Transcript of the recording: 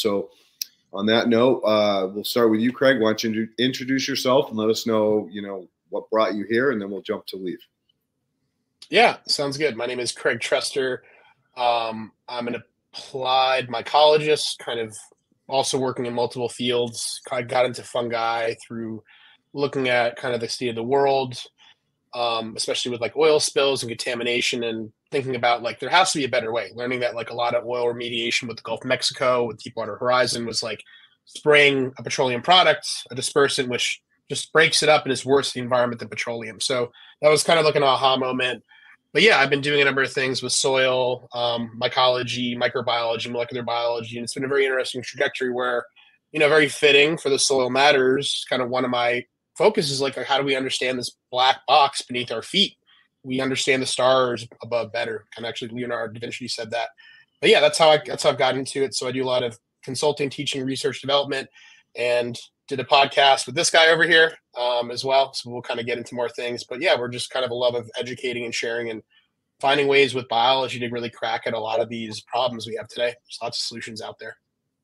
So, on that note, uh, we'll start with you, Craig. Why don't you introduce yourself and let us know, you know, what brought you here, and then we'll jump to Leif. Yeah, sounds good. My name is Craig Trester. Um, I'm an applied mycologist, kind of also working in multiple fields. I got into fungi through looking at kind of the state of the world, um, especially with like oil spills and contamination, and thinking about like there has to be a better way. Learning that like a lot of oil remediation with the Gulf of Mexico, with Deepwater Horizon, was like spraying a petroleum product, a dispersant, which just breaks it up and is worse for the environment than petroleum. So that was kind of like an aha moment. But yeah, I've been doing a number of things with soil, um, mycology, microbiology, molecular biology, and it's been a very interesting trajectory where, you know, very fitting for the soil matters. Kind of one of my focuses, like how do we understand this black box beneath our feet? We understand the stars above better. And actually, Leonardo da Vinci said that. But yeah, that's how I that's how I've got into it. So I do a lot of consulting, teaching, research, development, and did a podcast with this guy over here um, as well. So we'll kind of get into more things. But yeah, we're just kind of a love of educating and sharing and finding ways with biology to really crack at a lot of these problems we have today. There's lots of solutions out there.